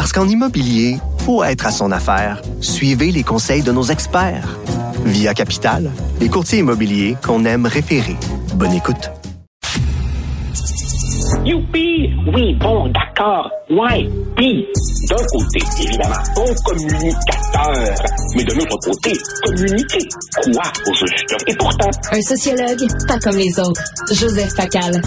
Parce qu'en immobilier, faut être à son affaire. Suivez les conseils de nos experts. Via Capital, les courtiers immobiliers qu'on aime référer. Bonne écoute. Youpi! Oui, bon, d'accord. Ouais, puis, d'un côté, évidemment, bon communicateur, mais de l'autre côté, communiquer quoi au juste? Et pourtant... Un sociologue, pas comme les autres. Joseph Facal.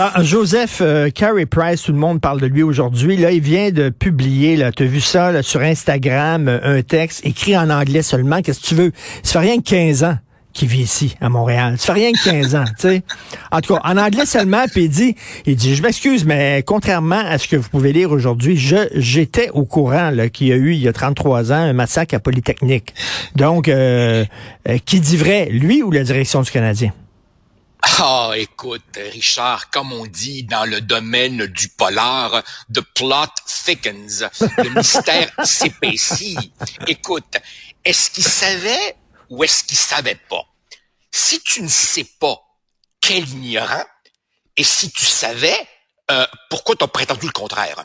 Ah, Joseph euh, Carey Price, tout le monde parle de lui aujourd'hui. Là, il vient de publier, là, tu as vu ça sur Instagram, euh, un texte écrit en anglais seulement. Qu'est-ce que tu veux? Ça fait rien que 15 ans qui vit ici, à Montréal. Ça fait rien que 15 ans, tu sais. En tout cas, en anglais seulement, puis il dit, il dit, je m'excuse, mais contrairement à ce que vous pouvez lire aujourd'hui, je j'étais au courant qu'il y a eu, il y a 33 ans, un massacre à Polytechnique. Donc, euh, euh, qui dit vrai, lui ou la direction du Canadien? Ah, écoute, Richard, comme on dit dans le domaine du polar, the plot thickens, le mystère s'épaissit. Écoute, est-ce qu'il savait ou est-ce qu'il savait pas? Si tu ne sais pas, quel ignorant, et si tu savais, euh, pourquoi tu as prétendu le contraire?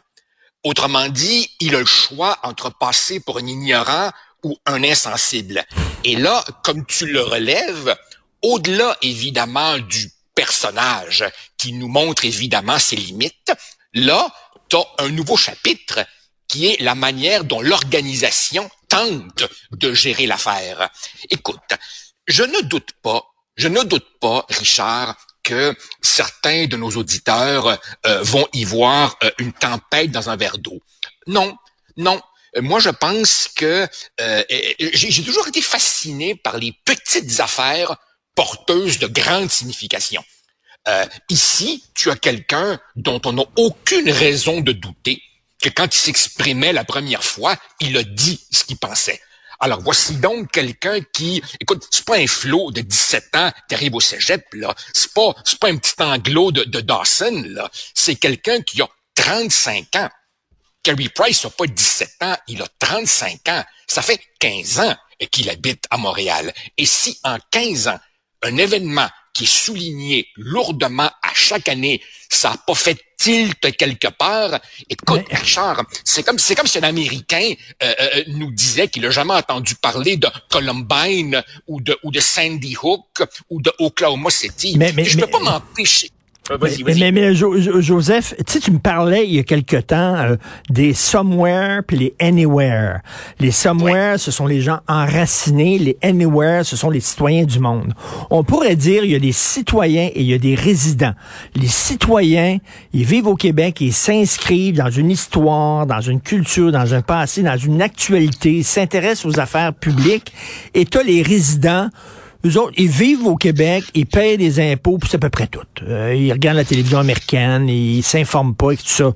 Autrement dit, il a le choix entre passer pour un ignorant ou un insensible. Et là, comme tu le relèves, au-delà évidemment du personnage qui nous montre évidemment ses limites, là, tu as un nouveau chapitre qui est la manière dont l'organisation tente de gérer l'affaire. Écoute, je ne doute pas, je ne doute pas, Richard, que certains de nos auditeurs euh, vont y voir euh, une tempête dans un verre d'eau. Non, non. Moi, je pense que euh, j'ai toujours été fasciné par les petites affaires porteuses de grandes significations. ici, tu as quelqu'un dont on n'a aucune raison de douter que quand il s'exprimait la première fois, il a dit ce qu'il pensait. Alors voici donc quelqu'un qui, écoute, c'est pas un flot de 17 ans qui arrive au cégep là, c'est pas c'est pas un petit anglo de, de Dawson là, c'est quelqu'un qui a 35 ans. Carey Price n'a pas 17 ans, il a 35 ans. Ça fait 15 ans qu'il habite à Montréal. Et si en 15 ans, un événement qui est souligné lourdement à chaque année, ça n'a pas fait tilt quelque part. Écoute, Richard, c'est comme c'est comme si un Américain euh, euh, nous disait qu'il n'a jamais entendu parler de Columbine ou de ou de Sandy Hook ou de Oklahoma City. Mais, mais je peux pas m'empêcher. Euh, mais, mais, Joseph, tu sais, tu me parlais il y a quelque temps euh, des somewhere puis les anywhere. Les somewhere, ce sont les gens enracinés. Les anywhere, ce sont les citoyens du monde. On pourrait dire il y a des citoyens et il y a des résidents. Les citoyens, ils vivent au Québec, ils s'inscrivent dans une histoire, dans une culture, dans un passé, dans une actualité, ils s'intéressent aux affaires publiques. Et tu les résidents eux autres, ils vivent au Québec, ils payent des impôts, puis c'est à peu près tout. Euh, ils regardent la télévision américaine, ils s'informent pas et tout ça.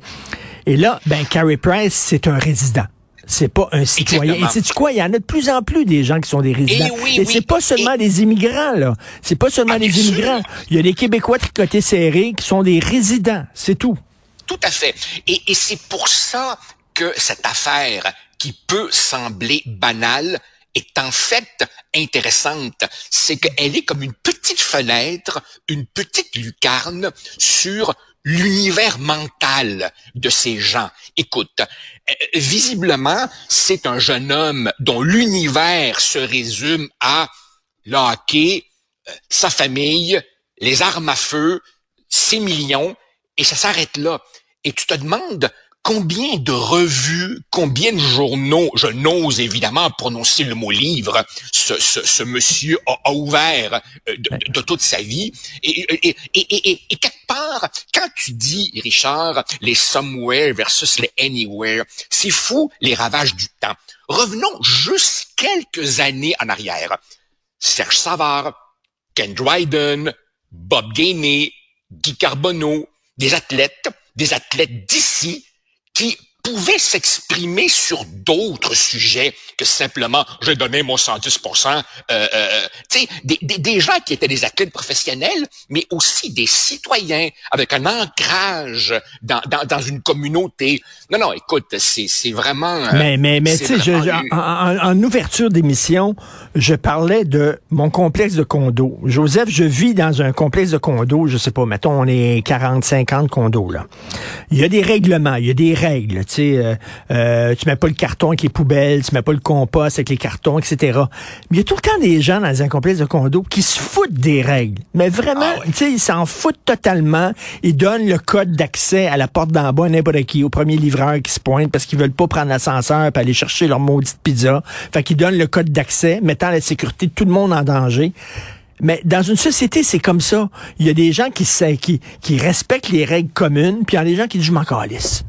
Et là, ben, Carrie Price, c'est un résident. C'est pas un citoyen. Et sais-tu quoi? Il y en a de plus en plus des gens qui sont des résidents. Et, c'est pas seulement des immigrants, là. C'est pas seulement ah, des immigrants. Il y a des Québécois tricotés serrés qui sont des résidents. C'est tout. Tout à fait. Et, et c'est pour ça que cette affaire, qui peut sembler banale, est en fait intéressante, c'est qu'elle est comme une petite fenêtre, une petite lucarne sur l'univers mental de ces gens. Écoute, euh, visiblement, c'est un jeune homme dont l'univers se résume à le hockey, euh, sa famille, les armes à feu, ses millions, et ça s'arrête là. Et tu te demandes combien de revues, combien de journaux, je n'ose évidemment prononcer le mot livre, ce, ce, ce monsieur a, ouvert euh, de, toute sa vie? Et, et, et, et, quelque part, quand tu dis, Richard, les somewhere versus les anywhere, c'est fou les ravages du temps. Revenons juste quelques années en arrière. Serge Savard, Ken Dryden, Bob Gainey, Guy Carbonneau, des athlètes, des athlètes d'ici qui pouvait s'exprimer sur d'autres sujets que simplement j'ai donné mon 110 euh, euh, tu sais, des, des, des, gens qui étaient des athlètes professionnels, mais aussi des citoyens avec un ancrage dans, dans, dans une communauté. Non, non, écoute, c'est, vraiment... Euh, mais, mais, mais tu sais, en, en, ouverture d'émission, je parlais de mon complexe de condo. Joseph, je vis dans un complexe de condo, je sais pas, mettons, on est 40, 50 condos, là. Il y a des règlements, il y a des règles, tu sais, euh, euh, tu mets pas le carton avec les poubelles, tu mets pas le compost avec les cartons, etc. Mais il y a tout le temps des gens dans un complexe de condo qui se foutent des règles. Mais vraiment, ah tu sais, ils s'en foutent totalement. Ils donnent le code d'accès à la porte d'en bas n'importe qui, au premier livreur qui se pointe parce qu'ils veulent pas prendre l'ascenseur pour aller chercher leur maudite pizza. Fait qu'ils donnent le code d'accès, mettant la sécurité de tout le monde en danger. Mais dans une société, c'est comme ça. Il y a des gens qui, qui, qui respectent les règles communes, puis il y a des gens qui disent je m'en calisse.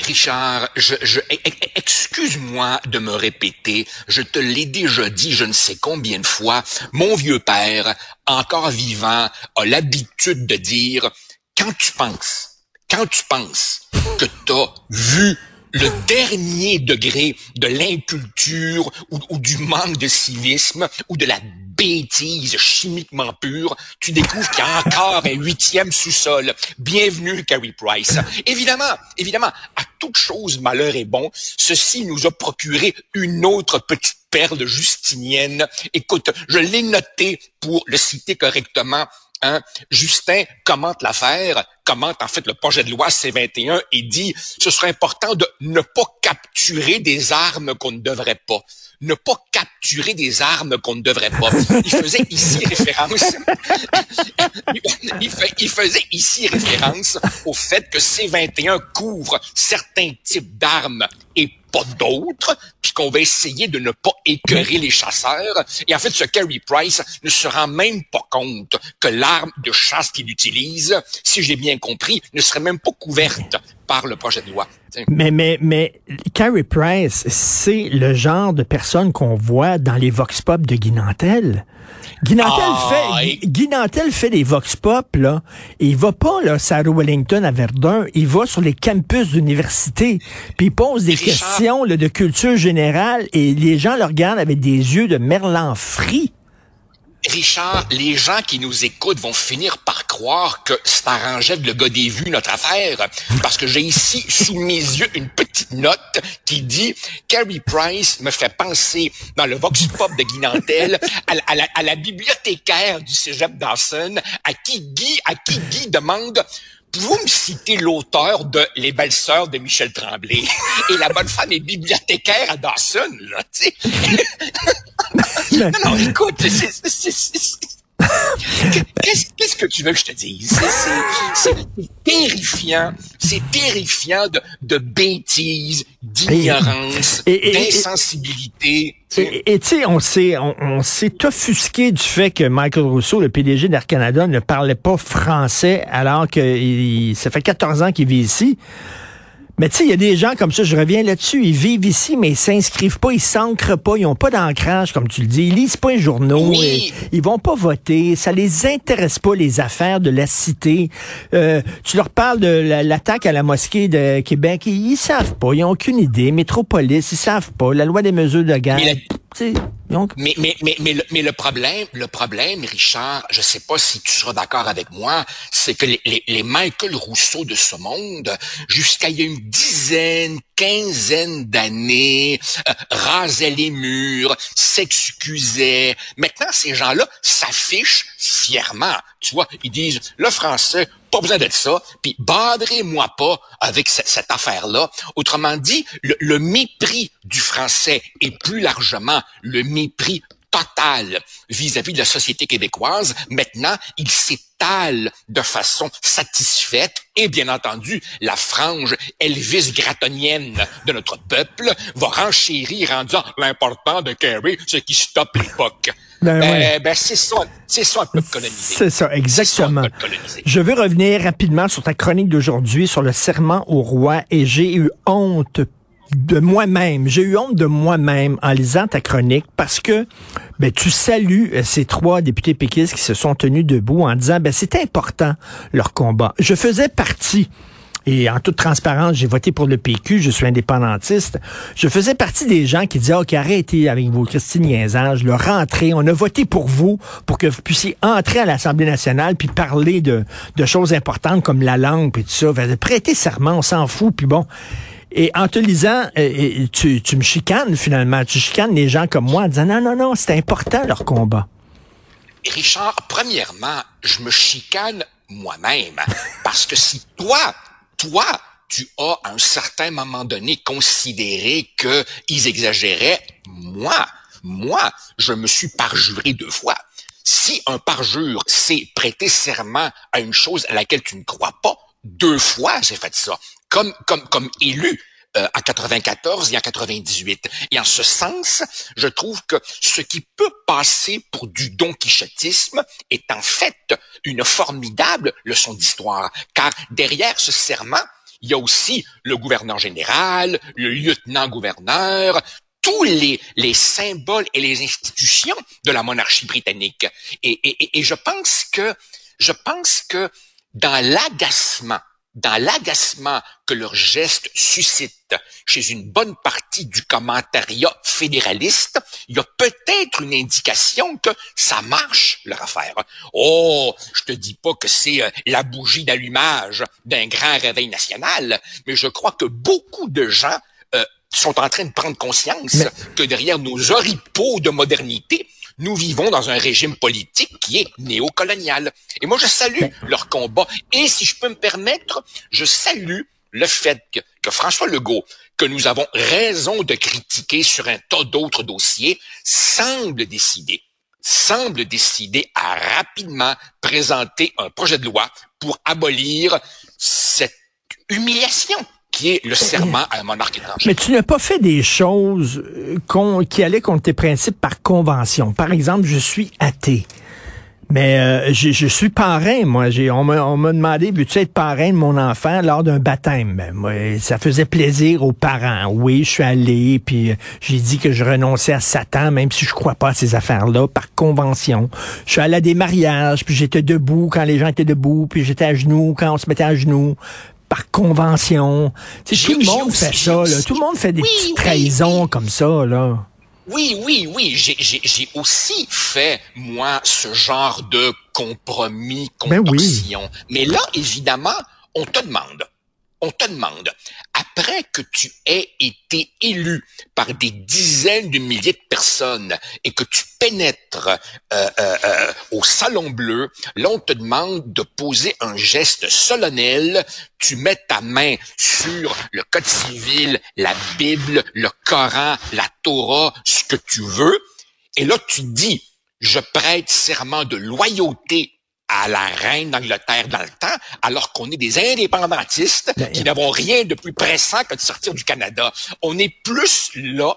Richard, je, je e, e, excuse-moi de me répéter, je te l'ai déjà dit je ne sais combien de fois, mon vieux père, encore vivant, a l'habitude de dire quand tu penses, quand tu penses que tu as vu le dernier degré de l'inculture ou, ou, du manque de civisme ou de la bêtise chimiquement pure, tu découvres qu'il y a encore un huitième sous-sol. Bienvenue, Carrie Price. Évidemment, évidemment, à toute chose malheur est bon, ceci nous a procuré une autre petite perle justinienne. Écoute, je l'ai noté pour le citer correctement Hein? Justin commente l'affaire, commente en fait le projet de loi C-21 et dit ce serait important de ne pas capturer des armes qu'on ne devrait pas. Ne pas capturer des armes qu'on ne devrait pas. Il faisait ici référence. il, faisait ici référence au fait que C-21 couvre certains types d'armes et pas d'autres, puis qu'on va essayer de ne pas écœurer les chasseurs. Et en fait, ce Kerry Price ne se rend même pas compte que l'arme de chasse qu'il utilise, si j'ai bien compris, ne serait même pas couverte par le projet de loi. Mais, mais, mais, Carrie Price, c'est le genre de personne qu'on voit dans les vox pop de Guinantel. Guinantel ah, fait, Guinantel fait des vox pop, là. Et il va pas, là, Sarah Wellington à Verdun. Il va sur les campus d'université. Puis il pose des questions, là, de culture générale et les gens le regardent avec des yeux de merlan frit. Richard, les gens qui nous écoutent vont finir par croire que c'est arrangé le gars des vues, notre affaire, parce que j'ai ici sous mes yeux une petite note qui dit Carrie Price me fait penser dans le Vox Pop de Guinantel à, la, à la bibliothécaire du Cégep Dawson, à qui Guy, à qui Guy demande Pouvez-vous me citer l'auteur de Les belles sœurs de Michel Tremblay? Et la bonne femme est bibliothécaire à Dawson, là, tu sais. Non, non, écoute, c'est... Qu'est-ce que tu veux que je te dise? C'est terrifiant. C'est terrifiant de, de bêtises, d'ignorance, d'insensibilité. Et tu sais, on s'est on, s'est offusqué du fait que Michael Rousseau, le PDG d'Air Canada, ne parlait pas français alors que ça fait 14 ans qu'il vit ici. Mais tu sais, il y a des gens comme ça, je reviens là-dessus, ils vivent ici, mais ils s'inscrivent pas, ils s'ancrent pas, ils ont pas d'ancrage, comme tu le dis, ils lisent pas un journaux, ils vont pas voter, ça les intéresse pas, les affaires de la cité. Euh, tu leur parles de l'attaque à la mosquée de Québec, ils, savent pas, ils ont aucune idée. Métropolis, ils savent pas. La loi des mesures de guerre. Mais, mais, mais, mais, le, mais le problème, le problème, Richard, je sais pas si tu seras d'accord avec moi, c'est que les, les, Michael Rousseau de ce monde, jusqu'à il y a une dizaine, quinzaine d'années, euh, rasaient les murs, s'excusaient. Maintenant, ces gens-là s'affichent fièrement. Tu vois, ils disent, le français, pas besoin d'être ça, puis badrez-moi pas avec cette, affaire-là. Autrement dit, le, mépris du français et plus largement le mépris total vis-à-vis de la société québécoise, maintenant, il s'étale de façon satisfaite et bien entendu, la frange Elvis gratonienne de notre peuple va renchérir en disant l'important de Kerry, c'est qu'il stoppe l'époque. Ben, ben, ben, c'est ça, c'est ça un peu colonisé. C'est ça, exactement. Je veux revenir rapidement sur ta chronique d'aujourd'hui sur le serment au roi et j'ai eu honte de moi-même. J'ai eu honte de moi-même en lisant ta chronique parce que ben, tu salues euh, ces trois députés péquistes qui se sont tenus debout en disant ben, c'est important leur combat. Je faisais partie et en toute transparence, j'ai voté pour le PQ, je suis indépendantiste. Je faisais partie des gens qui disaient, OK, arrêtez avec vos Christine Niaisage, le rentrer, on a voté pour vous, pour que vous puissiez entrer à l'Assemblée nationale puis parler de, de choses importantes comme la langue et tout ça. Prêtez serment, on s'en fout, puis bon. Et en te lisant, euh, tu, tu me chicanes finalement, tu chicanes les gens comme moi en disant, non, non, non, c'est important leur combat. Richard, premièrement, je me chicane moi-même. Parce que si toi, toi, tu as à un certain moment donné considéré qu'ils exagéraient, moi, moi, je me suis parjuré deux fois. Si un parjure, c'est prêter serment à une chose à laquelle tu ne crois pas, deux fois j'ai fait ça, comme, comme, comme élu euh, en 94 et en 98. Et en ce sens, je trouve que ce qui peut passer pour du don quichotisme est en fait une formidable leçon d'histoire, car derrière ce serment, il y a aussi le gouverneur général, le lieutenant-gouverneur, tous les, les symboles et les institutions de la monarchie britannique. Et, et, et je pense que, je pense que dans l'agacement dans l'agacement que leur geste suscite chez une bonne partie du commentariat fédéraliste, il y a peut-être une indication que ça marche, leur affaire. Oh, je te dis pas que c'est euh, la bougie d'allumage d'un grand réveil national, mais je crois que beaucoup de gens euh, sont en train de prendre conscience que derrière nos oripeaux de modernité, nous vivons dans un régime politique qui est néocolonial. Et moi, je salue leur combat. Et si je peux me permettre, je salue le fait que, que François Legault, que nous avons raison de critiquer sur un tas d'autres dossiers, semble décider semble décider à rapidement présenter un projet de loi pour abolir cette humiliation Mais tu n'as pas fait des choses euh, qui allaient contre tes principes par convention. Par exemple, je suis athée. Mais euh, je, suis parrain, moi. on m'a demandé, veux-tu être parrain de mon enfant lors d'un baptême? Ben, moi, ça faisait plaisir aux parents. Oui, je suis allé, puis euh, j'ai dit que je renonçais à Satan, même si je crois pas à ces affaires-là, par convention. Je suis allé à des mariages, puis j'étais debout quand les gens étaient debout, puis j'étais à genoux quand on se mettait à genoux par convention. tout le monde fait ça. Là. Tout le monde fait des petites trahisons comme ça. là. Oui, oui, oui. J'ai aussi fait, moi, ce genre de compromis, ben contorsion. Mais là, évidemment, on te demande, on te demande, après que tu aies été élu par des dizaines de milliers de personnes et que tu pénètres euh, euh, euh, au Salon Bleu, là on te demande de poser un geste solennel, tu mets ta main sur le Code civil, la Bible, le Coran, la Torah, ce que tu veux, et là tu dis, je prête serment de loyauté à la reine d'Angleterre dans le temps, alors qu'on est des indépendantistes ben, qui n'avons rien de plus pressant que de sortir du Canada. On est plus là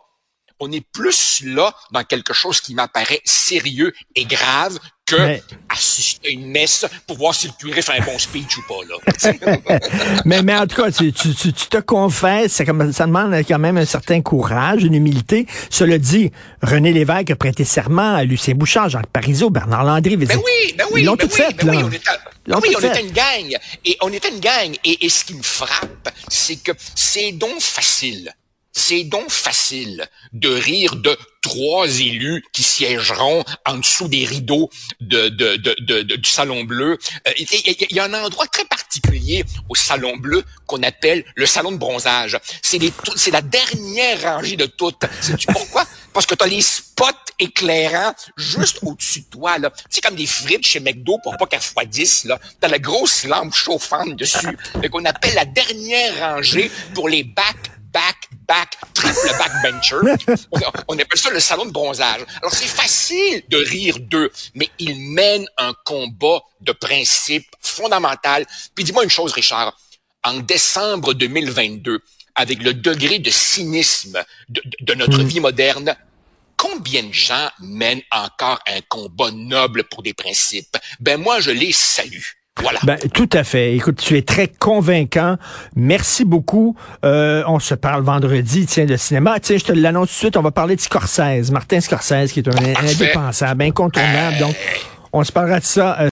on est plus là dans quelque chose qui m'apparaît sérieux et grave que mais, assister à une messe pour voir si le curé fait un bon speech ou pas. Là. mais, mais en tout cas, tu, tu, tu, te confesses, ça, ça demande quand même un certain courage, une humilité. Cela dit, René Lévesque a prêté serment à Lucien Bouchard, Jacques Parizeau, Bernard Landry. Ben oui, ben oui, ils l'ont ben tout fait, ben là. Oui, on était, ben oui, on était une gang. Et on était une gang. Et, et ce qui me frappe, c'est que c'est donc facile c'est donc facile de rire de trois élus qui siégeront en dessous des rideaux de, de, de, du Salon Bleu. Euh, il y, a un endroit très particulier au Salon Bleu qu'on appelle le Salon de bronzage. C'est la dernière rangée de toutes. Sais-tu pourquoi? Parce que tu as les spots éclairants juste au-dessus de toi. là. C'est comme des frites chez McDo pour pas qu'elles refroidissent. Là. T'as la grosse lampe chauffante dessus. qu'on appelle la dernière rangée pour les bacs back, back, triple backbencher. on, on appelle ça le salon de bronzage. Alors, c'est facile de rire d'eux, mais ils mènent un combat de principe fondamental. Puis dis-moi une chose, Richard. En décembre 2022, avec le degré de cynisme de, de notre mm. vie moderne, combien de gens mènent encore un combat noble pour des principes? Ben moi, je les salue. Voilà. Ben, tout à fait. Écoute, tu es très convaincant. Merci beaucoup. Euh, on se parle vendredi, tiens, de cinéma. Tiens, je te l'annonce tout de suite, on va parler de Scorsese, Martin Scorsese, qui est un indépensable, incontournable. Donc, on se parlera de ça. Euh,